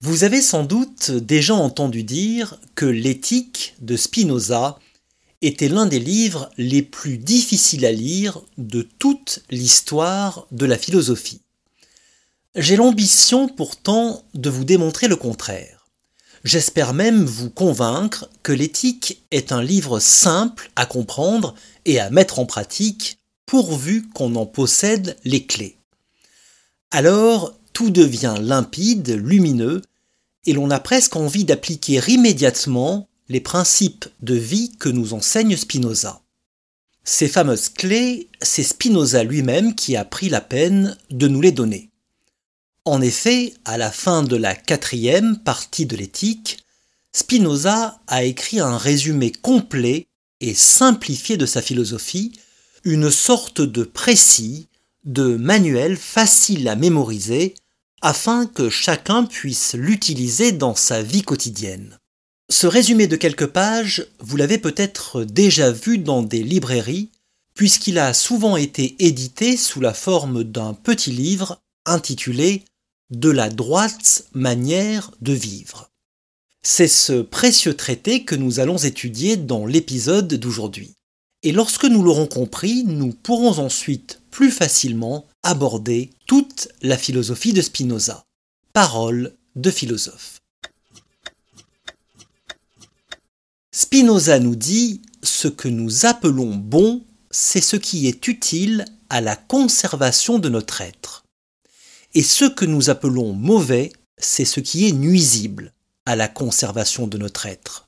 Vous avez sans doute déjà entendu dire que l'éthique de Spinoza était l'un des livres les plus difficiles à lire de toute l'histoire de la philosophie. J'ai l'ambition pourtant de vous démontrer le contraire. J'espère même vous convaincre que l'éthique est un livre simple à comprendre et à mettre en pratique pourvu qu'on en possède les clés. Alors, tout devient limpide, lumineux, et l'on a presque envie d'appliquer immédiatement les principes de vie que nous enseigne Spinoza. Ces fameuses clés, c'est Spinoza lui-même qui a pris la peine de nous les donner. En effet, à la fin de la quatrième partie de l'éthique, Spinoza a écrit un résumé complet et simplifié de sa philosophie, une sorte de précis, de manuel facile à mémoriser, afin que chacun puisse l'utiliser dans sa vie quotidienne. Ce résumé de quelques pages, vous l'avez peut-être déjà vu dans des librairies, puisqu'il a souvent été édité sous la forme d'un petit livre intitulé De la droite manière de vivre. C'est ce précieux traité que nous allons étudier dans l'épisode d'aujourd'hui. Et lorsque nous l'aurons compris, nous pourrons ensuite plus facilement aborder toute la philosophie de Spinoza. Parole de philosophe. Spinoza nous dit ce que nous appelons bon, c'est ce qui est utile à la conservation de notre être. Et ce que nous appelons mauvais, c'est ce qui est nuisible à la conservation de notre être.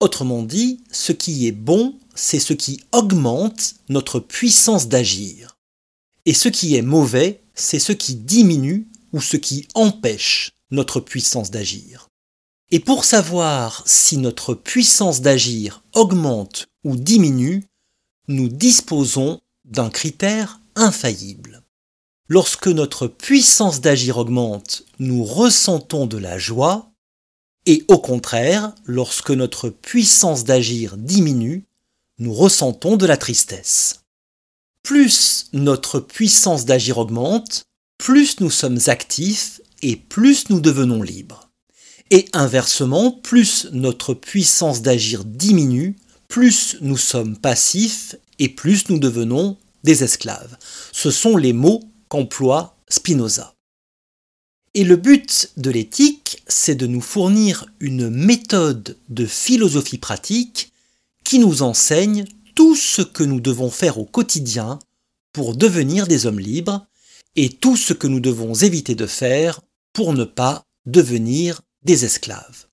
Autrement dit, ce qui est bon, c'est ce qui augmente notre puissance d'agir. Et ce qui est mauvais, c'est ce qui diminue ou ce qui empêche notre puissance d'agir. Et pour savoir si notre puissance d'agir augmente ou diminue, nous disposons d'un critère infaillible. Lorsque notre puissance d'agir augmente, nous ressentons de la joie, et au contraire, lorsque notre puissance d'agir diminue, nous ressentons de la tristesse. Plus notre puissance d'agir augmente, plus nous sommes actifs et plus nous devenons libres. Et inversement, plus notre puissance d'agir diminue, plus nous sommes passifs et plus nous devenons des esclaves. Ce sont les mots qu'emploie Spinoza. Et le but de l'éthique, c'est de nous fournir une méthode de philosophie pratique qui nous enseigne tout ce que nous devons faire au quotidien pour devenir des hommes libres et tout ce que nous devons éviter de faire pour ne pas devenir des esclaves.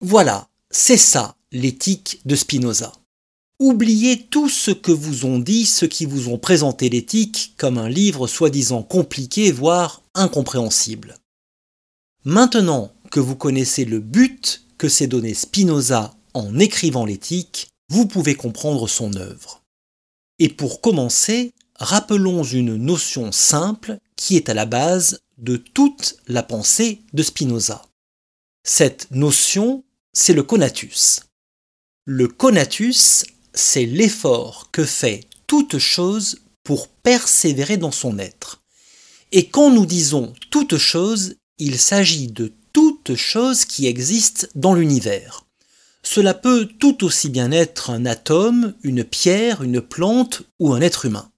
Voilà, c'est ça l'éthique de Spinoza. Oubliez tout ce que vous ont dit ceux qui vous ont présenté l'éthique comme un livre soi-disant compliqué, voire incompréhensible. Maintenant que vous connaissez le but que s'est donné Spinoza en écrivant l'éthique, vous pouvez comprendre son œuvre. Et pour commencer, rappelons une notion simple qui est à la base de toute la pensée de Spinoza. Cette notion, c'est le conatus. Le conatus, c'est l'effort que fait toute chose pour persévérer dans son être. Et quand nous disons toute chose, il s'agit de toute chose qui existe dans l'univers. Cela peut tout aussi bien être un atome, une pierre, une plante ou un être humain.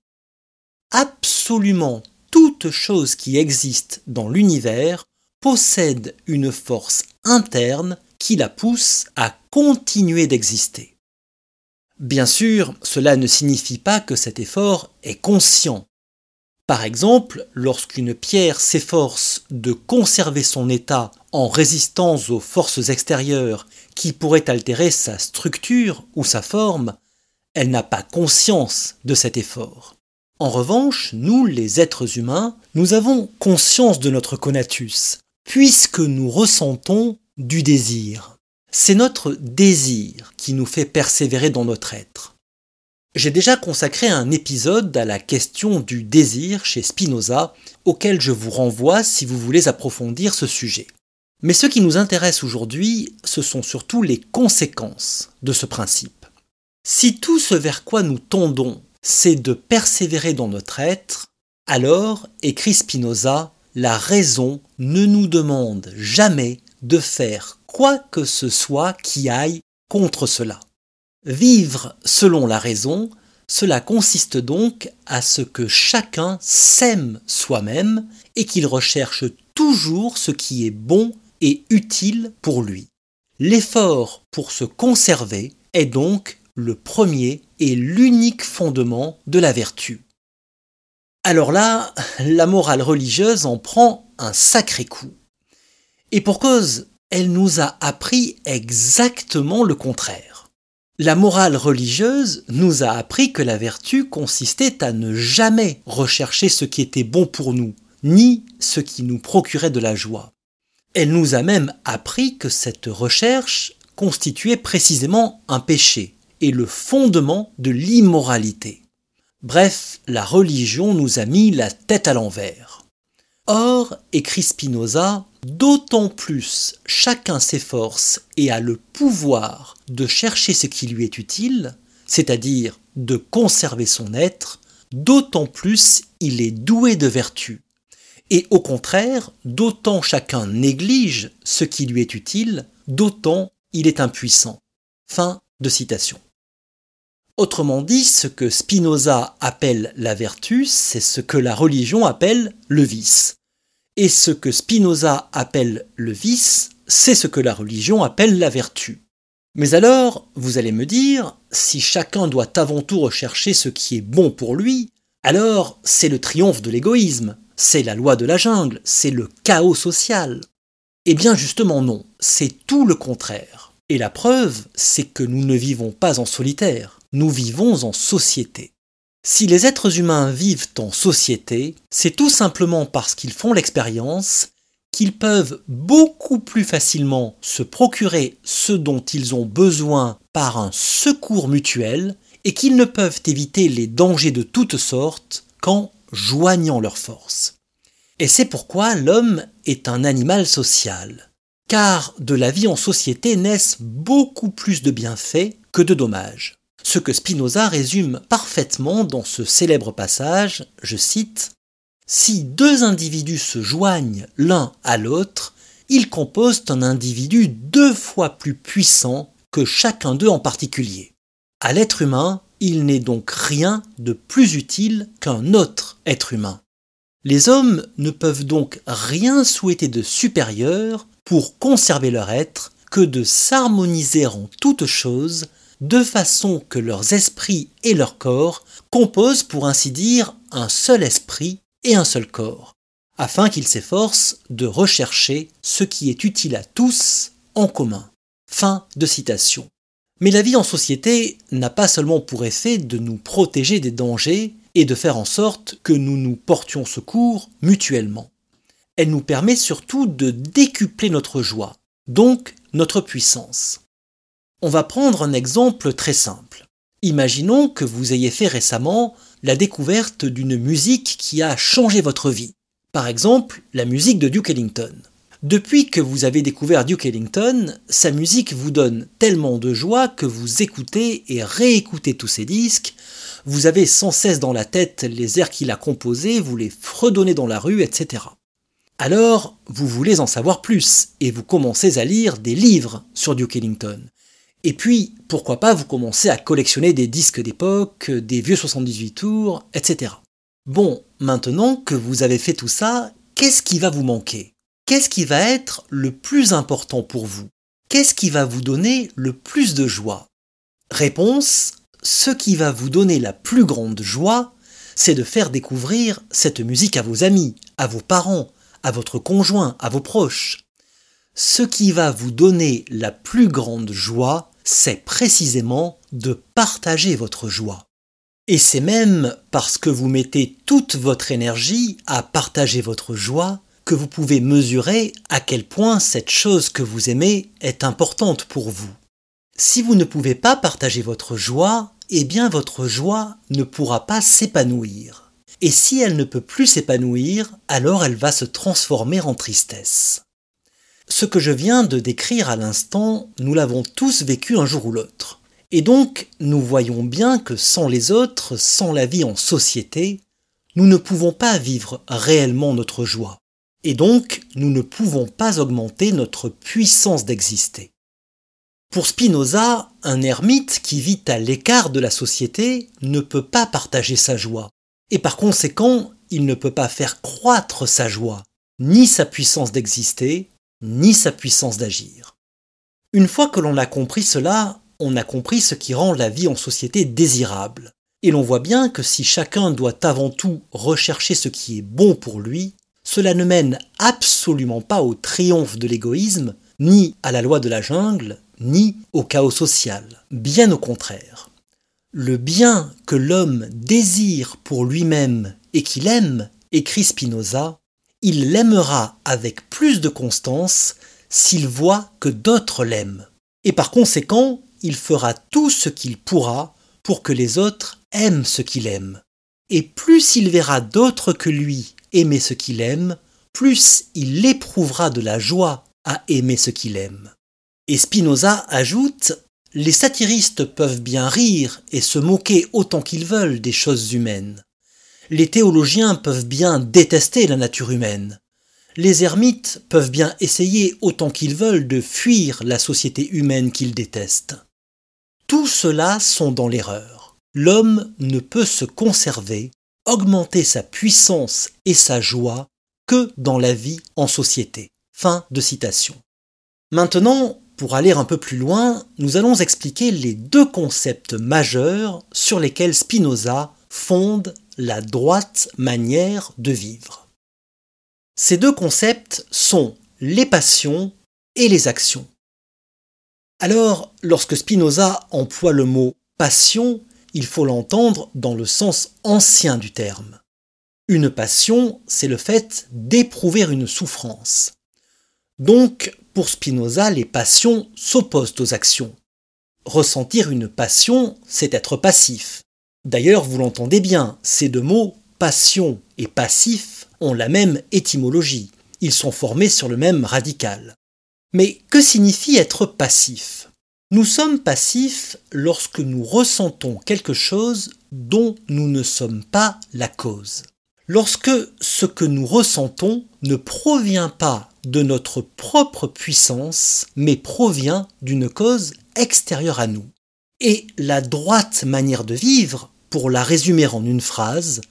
Absolument toute chose qui existe dans l'univers possède une force interne qui la pousse à continuer d'exister. Bien sûr, cela ne signifie pas que cet effort est conscient. Par exemple, lorsqu'une pierre s'efforce de conserver son état en résistant aux forces extérieures qui pourraient altérer sa structure ou sa forme, elle n'a pas conscience de cet effort. En revanche, nous, les êtres humains, nous avons conscience de notre conatus, puisque nous ressentons du désir. C'est notre désir qui nous fait persévérer dans notre être. J'ai déjà consacré un épisode à la question du désir chez Spinoza, auquel je vous renvoie si vous voulez approfondir ce sujet. Mais ce qui nous intéresse aujourd'hui, ce sont surtout les conséquences de ce principe. Si tout ce vers quoi nous tendons c'est de persévérer dans notre être, alors, écrit Spinoza, la raison ne nous demande jamais de faire quoi que ce soit qui aille contre cela. Vivre selon la raison, cela consiste donc à ce que chacun s'aime soi-même et qu'il recherche toujours ce qui est bon et utile pour lui. L'effort pour se conserver est donc le premier et l'unique fondement de la vertu. Alors là, la morale religieuse en prend un sacré coup. Et pour cause, elle nous a appris exactement le contraire. La morale religieuse nous a appris que la vertu consistait à ne jamais rechercher ce qui était bon pour nous, ni ce qui nous procurait de la joie. Elle nous a même appris que cette recherche constituait précisément un péché et le fondement de l'immoralité. Bref, la religion nous a mis la tête à l'envers. Or, écrit Spinoza, d'autant plus chacun s'efforce et a le pouvoir de chercher ce qui lui est utile, c'est-à-dire de conserver son être, d'autant plus il est doué de vertu. Et au contraire, d'autant chacun néglige ce qui lui est utile, d'autant il est impuissant. Fin de citation. Autrement dit, ce que Spinoza appelle la vertu, c'est ce que la religion appelle le vice. Et ce que Spinoza appelle le vice, c'est ce que la religion appelle la vertu. Mais alors, vous allez me dire, si chacun doit avant tout rechercher ce qui est bon pour lui, alors c'est le triomphe de l'égoïsme, c'est la loi de la jungle, c'est le chaos social. Eh bien justement non, c'est tout le contraire. Et la preuve, c'est que nous ne vivons pas en solitaire nous vivons en société. Si les êtres humains vivent en société, c'est tout simplement parce qu'ils font l'expérience qu'ils peuvent beaucoup plus facilement se procurer ce dont ils ont besoin par un secours mutuel et qu'ils ne peuvent éviter les dangers de toutes sortes qu'en joignant leurs forces. Et c'est pourquoi l'homme est un animal social, car de la vie en société naissent beaucoup plus de bienfaits que de dommages ce que Spinoza résume parfaitement dans ce célèbre passage, je cite, Si deux individus se joignent l'un à l'autre, ils composent un individu deux fois plus puissant que chacun d'eux en particulier. À l'être humain, il n'est donc rien de plus utile qu'un autre être humain. Les hommes ne peuvent donc rien souhaiter de supérieur pour conserver leur être que de s'harmoniser en toutes choses de façon que leurs esprits et leurs corps composent pour ainsi dire un seul esprit et un seul corps, afin qu'ils s'efforcent de rechercher ce qui est utile à tous en commun. Fin de citation. Mais la vie en société n'a pas seulement pour effet de nous protéger des dangers et de faire en sorte que nous nous portions secours mutuellement. Elle nous permet surtout de décupler notre joie, donc notre puissance. On va prendre un exemple très simple. Imaginons que vous ayez fait récemment la découverte d'une musique qui a changé votre vie. Par exemple, la musique de Duke Ellington. Depuis que vous avez découvert Duke Ellington, sa musique vous donne tellement de joie que vous écoutez et réécoutez tous ses disques, vous avez sans cesse dans la tête les airs qu'il a composés, vous les fredonnez dans la rue, etc. Alors, vous voulez en savoir plus et vous commencez à lire des livres sur Duke Ellington. Et puis, pourquoi pas, vous commencez à collectionner des disques d'époque, des vieux 78 tours, etc. Bon, maintenant que vous avez fait tout ça, qu'est-ce qui va vous manquer? Qu'est-ce qui va être le plus important pour vous? Qu'est-ce qui va vous donner le plus de joie? Réponse, ce qui va vous donner la plus grande joie, c'est de faire découvrir cette musique à vos amis, à vos parents, à votre conjoint, à vos proches. Ce qui va vous donner la plus grande joie, c'est précisément de partager votre joie. Et c'est même parce que vous mettez toute votre énergie à partager votre joie que vous pouvez mesurer à quel point cette chose que vous aimez est importante pour vous. Si vous ne pouvez pas partager votre joie, eh bien votre joie ne pourra pas s'épanouir. Et si elle ne peut plus s'épanouir, alors elle va se transformer en tristesse. Ce que je viens de décrire à l'instant, nous l'avons tous vécu un jour ou l'autre. Et donc, nous voyons bien que sans les autres, sans la vie en société, nous ne pouvons pas vivre réellement notre joie. Et donc, nous ne pouvons pas augmenter notre puissance d'exister. Pour Spinoza, un ermite qui vit à l'écart de la société ne peut pas partager sa joie, et par conséquent, il ne peut pas faire croître sa joie, ni sa puissance d'exister, ni sa puissance d'agir. Une fois que l'on a compris cela, on a compris ce qui rend la vie en société désirable. Et l'on voit bien que si chacun doit avant tout rechercher ce qui est bon pour lui, cela ne mène absolument pas au triomphe de l'égoïsme, ni à la loi de la jungle, ni au chaos social. Bien au contraire. Le bien que l'homme désire pour lui-même et qu'il aime, écrit Spinoza, il l'aimera avec plus de constance s'il voit que d'autres l'aiment. Et par conséquent, il fera tout ce qu'il pourra pour que les autres aiment ce qu'il aime. Et plus il verra d'autres que lui aimer ce qu'il aime, plus il éprouvera de la joie à aimer ce qu'il aime. Et Spinoza ajoute Les satiristes peuvent bien rire et se moquer autant qu'ils veulent des choses humaines. Les théologiens peuvent bien détester la nature humaine. Les ermites peuvent bien essayer autant qu'ils veulent de fuir la société humaine qu'ils détestent. Tout cela sont dans l'erreur. L'homme ne peut se conserver, augmenter sa puissance et sa joie que dans la vie en société. Fin de citation. Maintenant, pour aller un peu plus loin, nous allons expliquer les deux concepts majeurs sur lesquels Spinoza fonde la droite manière de vivre. Ces deux concepts sont les passions et les actions. Alors, lorsque Spinoza emploie le mot passion, il faut l'entendre dans le sens ancien du terme. Une passion, c'est le fait d'éprouver une souffrance. Donc, pour Spinoza, les passions s'opposent aux actions. Ressentir une passion, c'est être passif. D'ailleurs, vous l'entendez bien, ces deux mots, passion et passif, ont la même étymologie. Ils sont formés sur le même radical. Mais que signifie être passif? Nous sommes passifs lorsque nous ressentons quelque chose dont nous ne sommes pas la cause. Lorsque ce que nous ressentons ne provient pas de notre propre puissance, mais provient d'une cause extérieure à nous. Et la droite manière de vivre, pour la résumer en une phrase,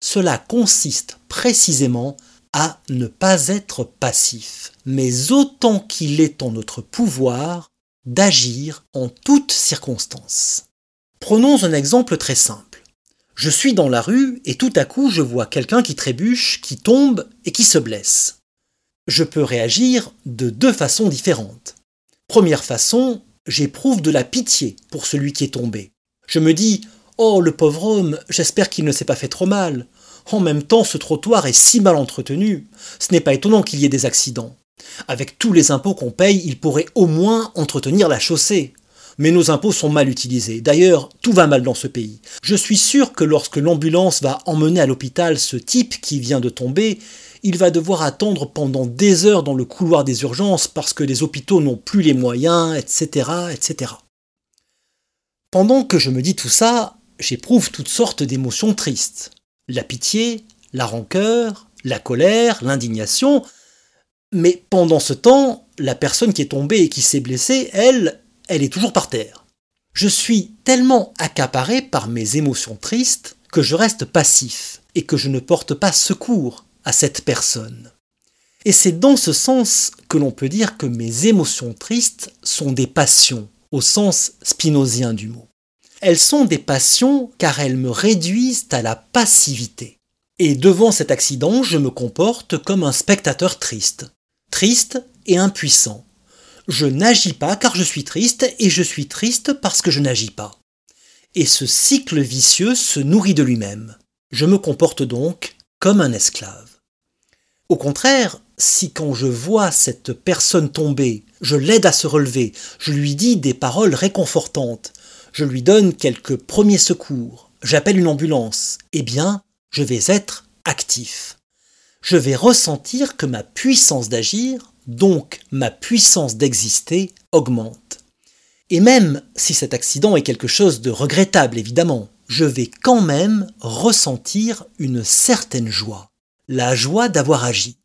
cela consiste précisément à ne pas être passif, mais autant qu'il est en notre pouvoir d'agir en toutes circonstances. Prenons un exemple très simple. Je suis dans la rue et tout à coup je vois quelqu'un qui trébuche, qui tombe et qui se blesse je peux réagir de deux façons différentes. Première façon, j'éprouve de la pitié pour celui qui est tombé. Je me dis Oh, le pauvre homme, j'espère qu'il ne s'est pas fait trop mal. En même temps, ce trottoir est si mal entretenu. Ce n'est pas étonnant qu'il y ait des accidents. Avec tous les impôts qu'on paye, il pourrait au moins entretenir la chaussée. Mais nos impôts sont mal utilisés. D'ailleurs, tout va mal dans ce pays. Je suis sûr que lorsque l'ambulance va emmener à l'hôpital ce type qui vient de tomber, il va devoir attendre pendant des heures dans le couloir des urgences parce que les hôpitaux n'ont plus les moyens, etc., etc. Pendant que je me dis tout ça, j'éprouve toutes sortes d'émotions tristes. La pitié, la rancœur, la colère, l'indignation. Mais pendant ce temps, la personne qui est tombée et qui s'est blessée, elle, elle est toujours par terre. Je suis tellement accaparé par mes émotions tristes que je reste passif et que je ne porte pas secours à cette personne. Et c'est dans ce sens que l'on peut dire que mes émotions tristes sont des passions, au sens spinozien du mot. Elles sont des passions car elles me réduisent à la passivité. Et devant cet accident, je me comporte comme un spectateur triste. Triste et impuissant. Je n'agis pas car je suis triste et je suis triste parce que je n'agis pas. Et ce cycle vicieux se nourrit de lui-même. Je me comporte donc comme un esclave. Au contraire, si quand je vois cette personne tomber, je l'aide à se relever, je lui dis des paroles réconfortantes, je lui donne quelques premiers secours, j'appelle une ambulance, eh bien, je vais être actif. Je vais ressentir que ma puissance d'agir, donc ma puissance d'exister, augmente. Et même si cet accident est quelque chose de regrettable, évidemment, je vais quand même ressentir une certaine joie la joie d'avoir agi.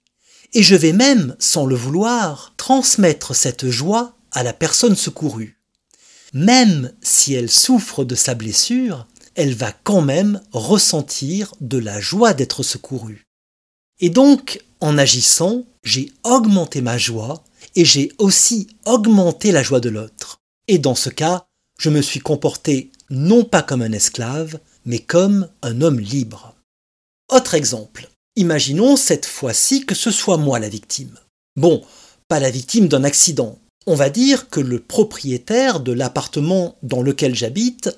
Et je vais même, sans le vouloir, transmettre cette joie à la personne secourue. Même si elle souffre de sa blessure, elle va quand même ressentir de la joie d'être secourue. Et donc, en agissant, j'ai augmenté ma joie et j'ai aussi augmenté la joie de l'autre. Et dans ce cas, je me suis comporté non pas comme un esclave, mais comme un homme libre. Autre exemple. Imaginons cette fois-ci que ce soit moi la victime. Bon, pas la victime d'un accident. On va dire que le propriétaire de l'appartement dans lequel j'habite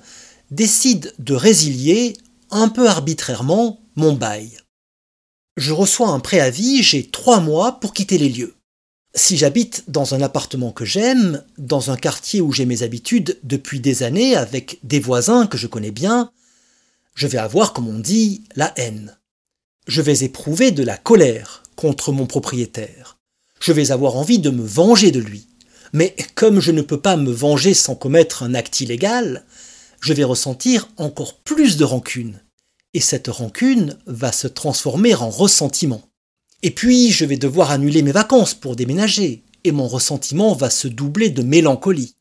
décide de résilier un peu arbitrairement mon bail. Je reçois un préavis, j'ai trois mois pour quitter les lieux. Si j'habite dans un appartement que j'aime, dans un quartier où j'ai mes habitudes depuis des années, avec des voisins que je connais bien, je vais avoir, comme on dit, la haine. Je vais éprouver de la colère contre mon propriétaire. Je vais avoir envie de me venger de lui. Mais comme je ne peux pas me venger sans commettre un acte illégal, je vais ressentir encore plus de rancune. Et cette rancune va se transformer en ressentiment. Et puis, je vais devoir annuler mes vacances pour déménager, et mon ressentiment va se doubler de mélancolie.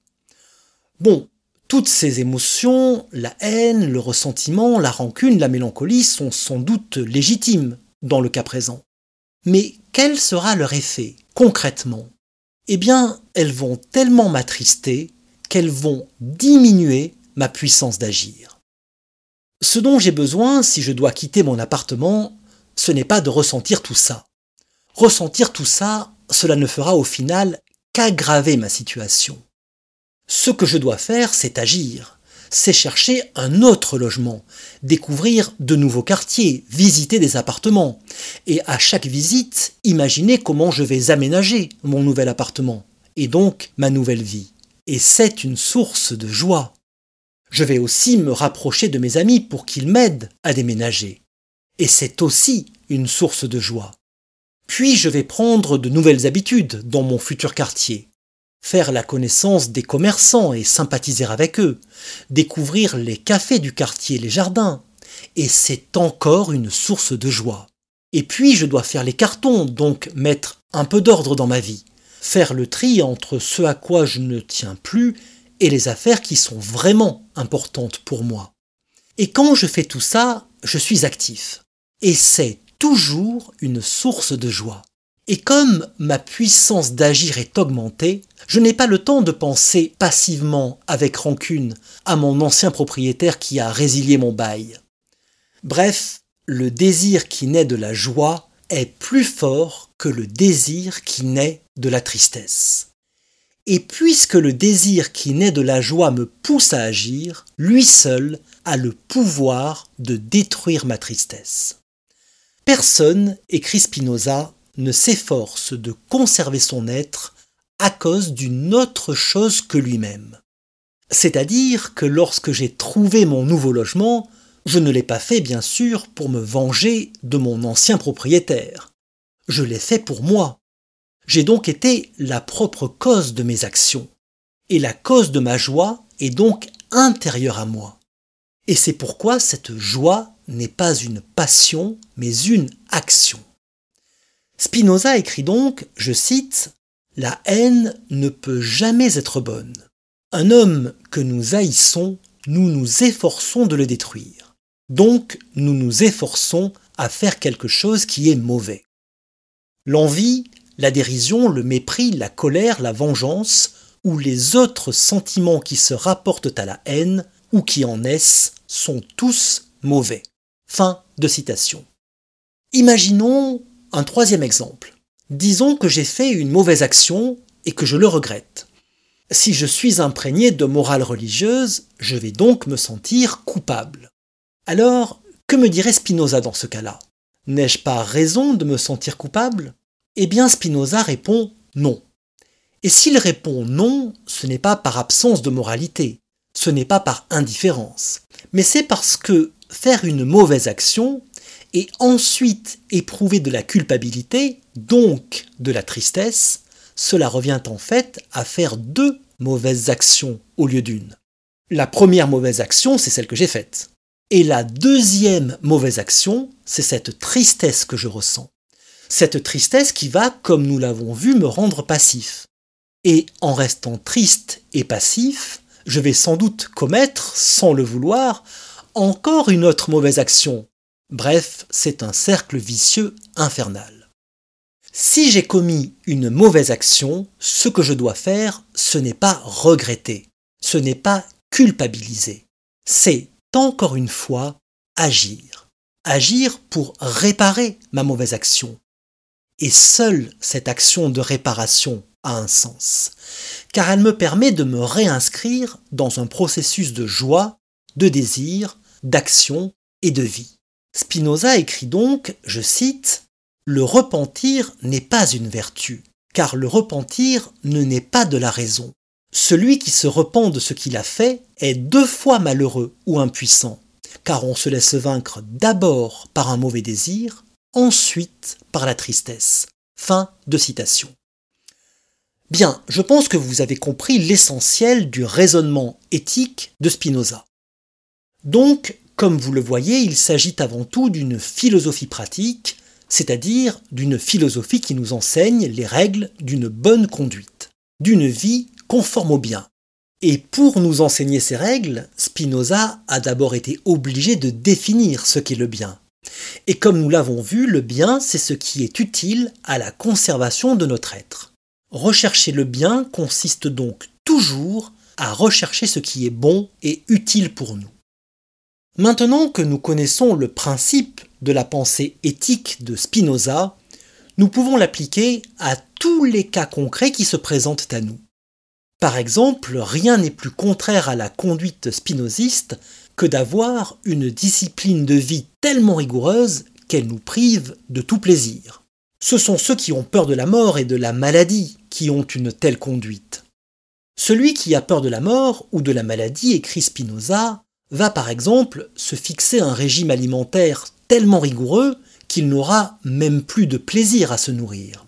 Bon, toutes ces émotions, la haine, le ressentiment, la rancune, la mélancolie, sont sans doute légitimes dans le cas présent. Mais quel sera leur effet, concrètement? Eh bien, elles vont tellement m'attrister qu'elles vont diminuer ma puissance d'agir. Ce dont j'ai besoin si je dois quitter mon appartement, ce n'est pas de ressentir tout ça. Ressentir tout ça, cela ne fera au final qu'aggraver ma situation. Ce que je dois faire, c'est agir, c'est chercher un autre logement, découvrir de nouveaux quartiers, visiter des appartements, et à chaque visite, imaginer comment je vais aménager mon nouvel appartement, et donc ma nouvelle vie. Et c'est une source de joie. Je vais aussi me rapprocher de mes amis pour qu'ils m'aident à déménager. Et c'est aussi une source de joie. Puis je vais prendre de nouvelles habitudes dans mon futur quartier. Faire la connaissance des commerçants et sympathiser avec eux. Découvrir les cafés du quartier, les jardins. Et c'est encore une source de joie. Et puis je dois faire les cartons, donc mettre un peu d'ordre dans ma vie. Faire le tri entre ce à quoi je ne tiens plus et les affaires qui sont vraiment importantes pour moi. Et quand je fais tout ça, je suis actif. Et c'est toujours une source de joie. Et comme ma puissance d'agir est augmentée, je n'ai pas le temps de penser passivement avec rancune à mon ancien propriétaire qui a résilié mon bail. Bref, le désir qui naît de la joie est plus fort que le désir qui naît de la tristesse. Et puisque le désir qui naît de la joie me pousse à agir, lui seul a le pouvoir de détruire ma tristesse. Personne, écrit Spinoza, ne s'efforce de conserver son être à cause d'une autre chose que lui-même. C'est-à-dire que lorsque j'ai trouvé mon nouveau logement, je ne l'ai pas fait bien sûr pour me venger de mon ancien propriétaire. Je l'ai fait pour moi. J'ai donc été la propre cause de mes actions. Et la cause de ma joie est donc intérieure à moi. Et c'est pourquoi cette joie n'est pas une passion, mais une action. Spinoza écrit donc, je cite, La haine ne peut jamais être bonne. Un homme que nous haïssons, nous nous efforçons de le détruire. Donc nous nous efforçons à faire quelque chose qui est mauvais. L'envie, la dérision, le mépris, la colère, la vengeance, ou les autres sentiments qui se rapportent à la haine, ou qui en naissent, sont tous mauvais. Fin de citation. Imaginons un troisième exemple. Disons que j'ai fait une mauvaise action et que je le regrette. Si je suis imprégné de morale religieuse, je vais donc me sentir coupable. Alors, que me dirait Spinoza dans ce cas-là? N'ai-je pas raison de me sentir coupable? Eh bien, Spinoza répond non. Et s'il répond non, ce n'est pas par absence de moralité, ce n'est pas par indifférence, mais c'est parce que faire une mauvaise action et ensuite éprouver de la culpabilité, donc de la tristesse, cela revient en fait à faire deux mauvaises actions au lieu d'une. La première mauvaise action, c'est celle que j'ai faite. Et la deuxième mauvaise action, c'est cette tristesse que je ressens. Cette tristesse qui va, comme nous l'avons vu, me rendre passif. Et en restant triste et passif, je vais sans doute commettre, sans le vouloir, encore une autre mauvaise action. Bref, c'est un cercle vicieux infernal. Si j'ai commis une mauvaise action, ce que je dois faire, ce n'est pas regretter, ce n'est pas culpabiliser, c'est encore une fois agir. Agir pour réparer ma mauvaise action. Et seule cette action de réparation a un sens, car elle me permet de me réinscrire dans un processus de joie, de désir, d'action et de vie. Spinoza écrit donc, je cite, Le repentir n'est pas une vertu, car le repentir ne naît pas de la raison. Celui qui se repent de ce qu'il a fait est deux fois malheureux ou impuissant, car on se laisse vaincre d'abord par un mauvais désir, ensuite par la tristesse. Fin de citation. Bien, je pense que vous avez compris l'essentiel du raisonnement éthique de Spinoza. Donc, comme vous le voyez, il s'agit avant tout d'une philosophie pratique, c'est-à-dire d'une philosophie qui nous enseigne les règles d'une bonne conduite, d'une vie conforme au bien. Et pour nous enseigner ces règles, Spinoza a d'abord été obligé de définir ce qu'est le bien. Et comme nous l'avons vu, le bien, c'est ce qui est utile à la conservation de notre être. Rechercher le bien consiste donc toujours à rechercher ce qui est bon et utile pour nous. Maintenant que nous connaissons le principe de la pensée éthique de Spinoza, nous pouvons l'appliquer à tous les cas concrets qui se présentent à nous. Par exemple, rien n'est plus contraire à la conduite spinoziste que d'avoir une discipline de vie tellement rigoureuse qu'elle nous prive de tout plaisir. Ce sont ceux qui ont peur de la mort et de la maladie qui ont une telle conduite. Celui qui a peur de la mort ou de la maladie, écrit Spinoza, va par exemple se fixer un régime alimentaire tellement rigoureux qu'il n'aura même plus de plaisir à se nourrir.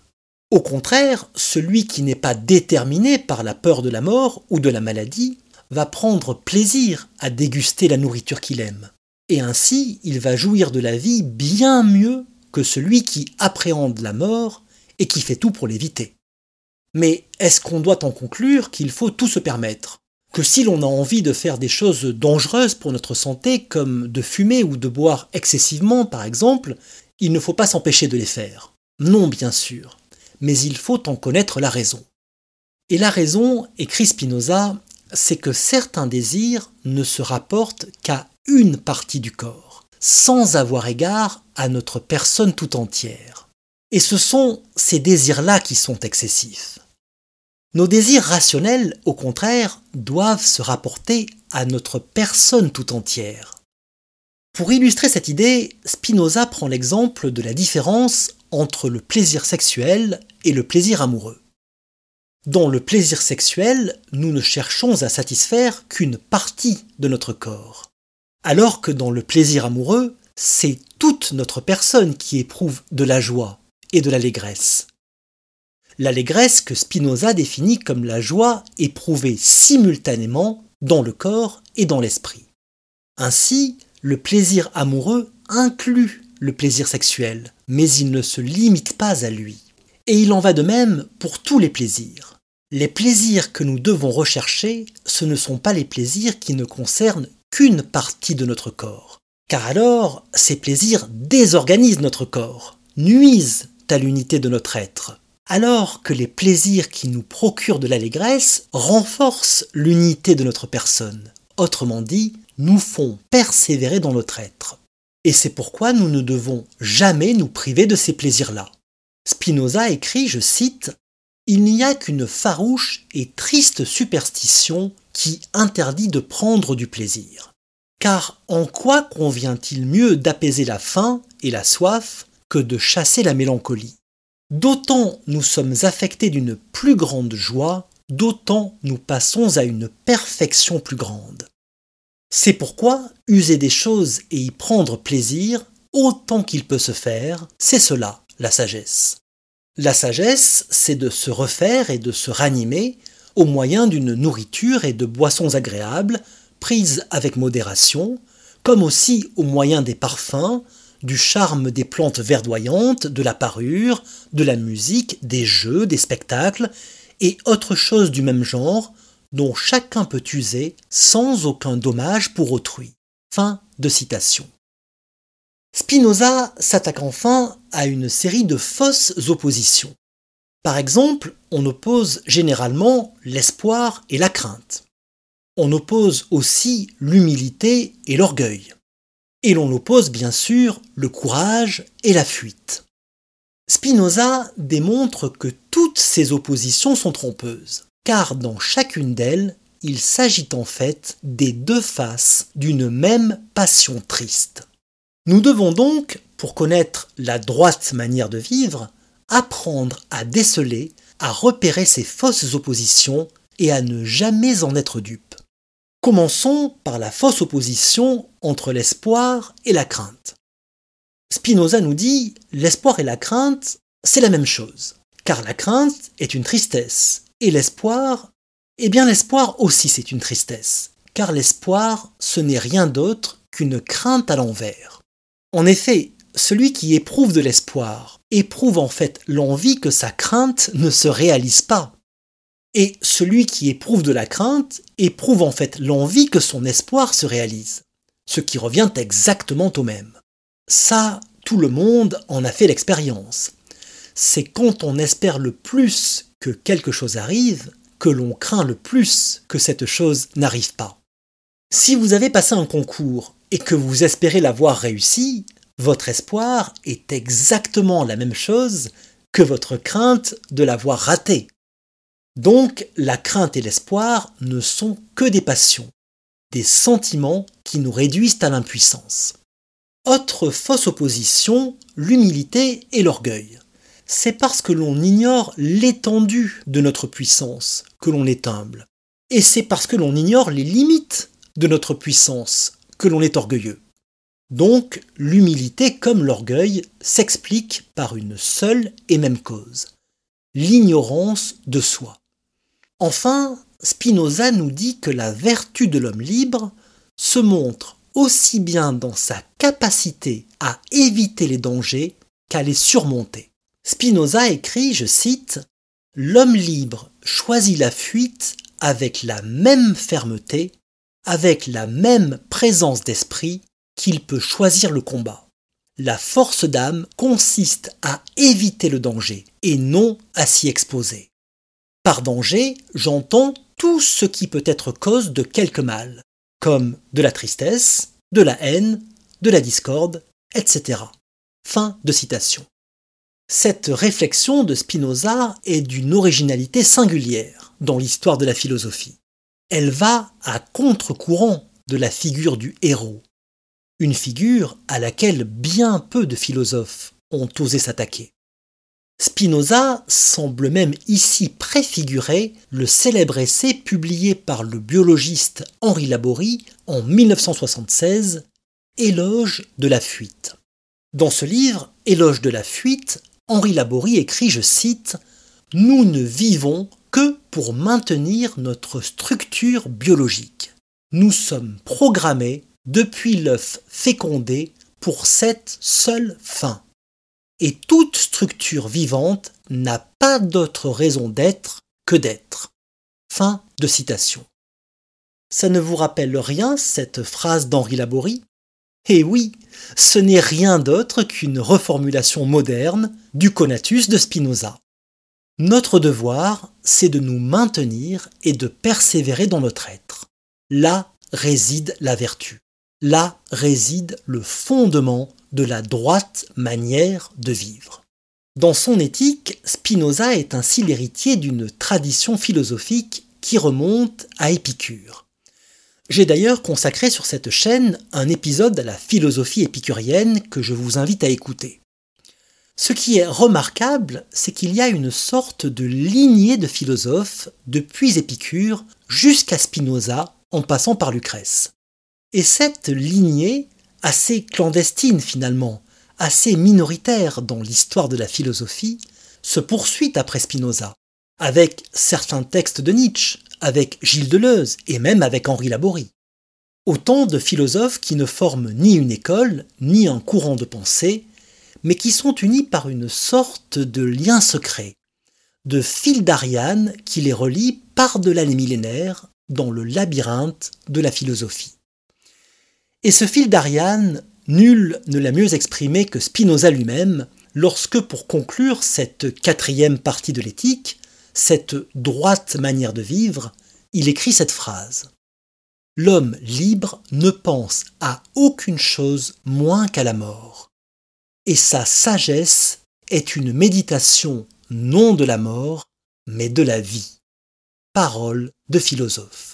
Au contraire, celui qui n'est pas déterminé par la peur de la mort ou de la maladie va prendre plaisir à déguster la nourriture qu'il aime. Et ainsi, il va jouir de la vie bien mieux que celui qui appréhende la mort et qui fait tout pour l'éviter. Mais est-ce qu'on doit en conclure qu'il faut tout se permettre? Que si l'on a envie de faire des choses dangereuses pour notre santé, comme de fumer ou de boire excessivement par exemple, il ne faut pas s'empêcher de les faire Non bien sûr, mais il faut en connaître la raison. Et la raison, écrit Spinoza, c'est que certains désirs ne se rapportent qu'à une partie du corps sans avoir égard à notre personne tout entière. Et ce sont ces désirs-là qui sont excessifs. Nos désirs rationnels, au contraire, doivent se rapporter à notre personne tout entière. Pour illustrer cette idée, Spinoza prend l'exemple de la différence entre le plaisir sexuel et le plaisir amoureux. Dans le plaisir sexuel, nous ne cherchons à satisfaire qu'une partie de notre corps. Alors que dans le plaisir amoureux, c'est toute notre personne qui éprouve de la joie et de l'allégresse. L'allégresse que Spinoza définit comme la joie éprouvée simultanément dans le corps et dans l'esprit. Ainsi, le plaisir amoureux inclut le plaisir sexuel, mais il ne se limite pas à lui. Et il en va de même pour tous les plaisirs. Les plaisirs que nous devons rechercher, ce ne sont pas les plaisirs qui ne concernent qu'une partie de notre corps. Car alors, ces plaisirs désorganisent notre corps, nuisent à l'unité de notre être. Alors que les plaisirs qui nous procurent de l'allégresse renforcent l'unité de notre personne. Autrement dit, nous font persévérer dans notre être. Et c'est pourquoi nous ne devons jamais nous priver de ces plaisirs-là. Spinoza écrit, je cite, Il n'y a qu'une farouche et triste superstition qui interdit de prendre du plaisir. Car en quoi convient-il mieux d'apaiser la faim et la soif que de chasser la mélancolie? D'autant nous sommes affectés d'une plus grande joie, d'autant nous passons à une perfection plus grande. C'est pourquoi user des choses et y prendre plaisir, autant qu'il peut se faire, c'est cela, la sagesse. La sagesse, c'est de se refaire et de se ranimer au moyen d'une nourriture et de boissons agréables, prises avec modération, comme aussi au moyen des parfums, du charme des plantes verdoyantes, de la parure, de la musique, des jeux, des spectacles, et autre chose du même genre, dont chacun peut user sans aucun dommage pour autrui. Fin de citation. Spinoza s'attaque enfin à une série de fausses oppositions. Par exemple, on oppose généralement l'espoir et la crainte. On oppose aussi l'humilité et l'orgueil. Et l'on oppose bien sûr le courage et la fuite. Spinoza démontre que toutes ces oppositions sont trompeuses, car dans chacune d'elles, il s'agit en fait des deux faces d'une même passion triste. Nous devons donc, pour connaître la droite manière de vivre, apprendre à déceler, à repérer ces fausses oppositions et à ne jamais en être dupe. Commençons par la fausse opposition entre l'espoir et la crainte. Spinoza nous dit l'espoir et la crainte, c'est la même chose, car la crainte est une tristesse, et l'espoir, eh bien l'espoir aussi c'est une tristesse, car l'espoir, ce n'est rien d'autre qu'une crainte à l'envers. En effet, celui qui éprouve de l'espoir éprouve en fait l'envie que sa crainte ne se réalise pas. Et celui qui éprouve de la crainte éprouve en fait l'envie que son espoir se réalise. Ce qui revient exactement au même. Ça, tout le monde en a fait l'expérience. C'est quand on espère le plus que quelque chose arrive que l'on craint le plus que cette chose n'arrive pas. Si vous avez passé un concours et que vous espérez l'avoir réussi, votre espoir est exactement la même chose que votre crainte de l'avoir raté. Donc la crainte et l'espoir ne sont que des passions, des sentiments qui nous réduisent à l'impuissance. Autre fausse opposition, l'humilité et l'orgueil. C'est parce que l'on ignore l'étendue de notre puissance que l'on est humble. Et c'est parce que l'on ignore les limites de notre puissance l'on est orgueilleux. Donc l'humilité comme l'orgueil s'explique par une seule et même cause, l'ignorance de soi. Enfin, Spinoza nous dit que la vertu de l'homme libre se montre aussi bien dans sa capacité à éviter les dangers qu'à les surmonter. Spinoza écrit, je cite, L'homme libre choisit la fuite avec la même fermeté, avec la même présence d'esprit qu'il peut choisir le combat. La force d'âme consiste à éviter le danger et non à s'y exposer. Par danger, j'entends tout ce qui peut être cause de quelque mal, comme de la tristesse, de la haine, de la discorde, etc. Fin de citation. Cette réflexion de Spinoza est d'une originalité singulière dans l'histoire de la philosophie. Elle va à contre-courant de la figure du héros, une figure à laquelle bien peu de philosophes ont osé s'attaquer. Spinoza semble même ici préfigurer le célèbre essai publié par le biologiste Henri Laborie en 1976, Éloge de la fuite. Dans ce livre, Éloge de la fuite, Henri Laborie écrit, je cite, Nous ne vivons que pour maintenir notre structure biologique. Nous sommes programmés depuis l'œuf fécondé pour cette seule fin et toute structure vivante n'a pas d'autre raison d'être que d'être. Fin de citation. Ça ne vous rappelle rien, cette phrase d'Henri Laborie? Eh oui, ce n'est rien d'autre qu'une reformulation moderne du conatus de Spinoza. Notre devoir, c'est de nous maintenir et de persévérer dans notre être. Là réside la vertu. Là réside le fondement de la droite manière de vivre. Dans son éthique, Spinoza est ainsi l'héritier d'une tradition philosophique qui remonte à Épicure. J'ai d'ailleurs consacré sur cette chaîne un épisode à la philosophie épicurienne que je vous invite à écouter. Ce qui est remarquable, c'est qu'il y a une sorte de lignée de philosophes depuis Épicure jusqu'à Spinoza en passant par Lucrèce. Et cette lignée, assez clandestine finalement, assez minoritaire dans l'histoire de la philosophie, se poursuit après Spinoza, avec certains textes de Nietzsche, avec Gilles Deleuze et même avec Henri Laborie. Autant de philosophes qui ne forment ni une école, ni un courant de pensée, mais qui sont unis par une sorte de lien secret, de fil d'Ariane qui les relie par-delà les millénaires dans le labyrinthe de la philosophie. Et ce fil d'Ariane, nul ne l'a mieux exprimé que Spinoza lui-même, lorsque pour conclure cette quatrième partie de l'éthique, cette droite manière de vivre, il écrit cette phrase. L'homme libre ne pense à aucune chose moins qu'à la mort, et sa sagesse est une méditation non de la mort, mais de la vie. Parole de philosophe.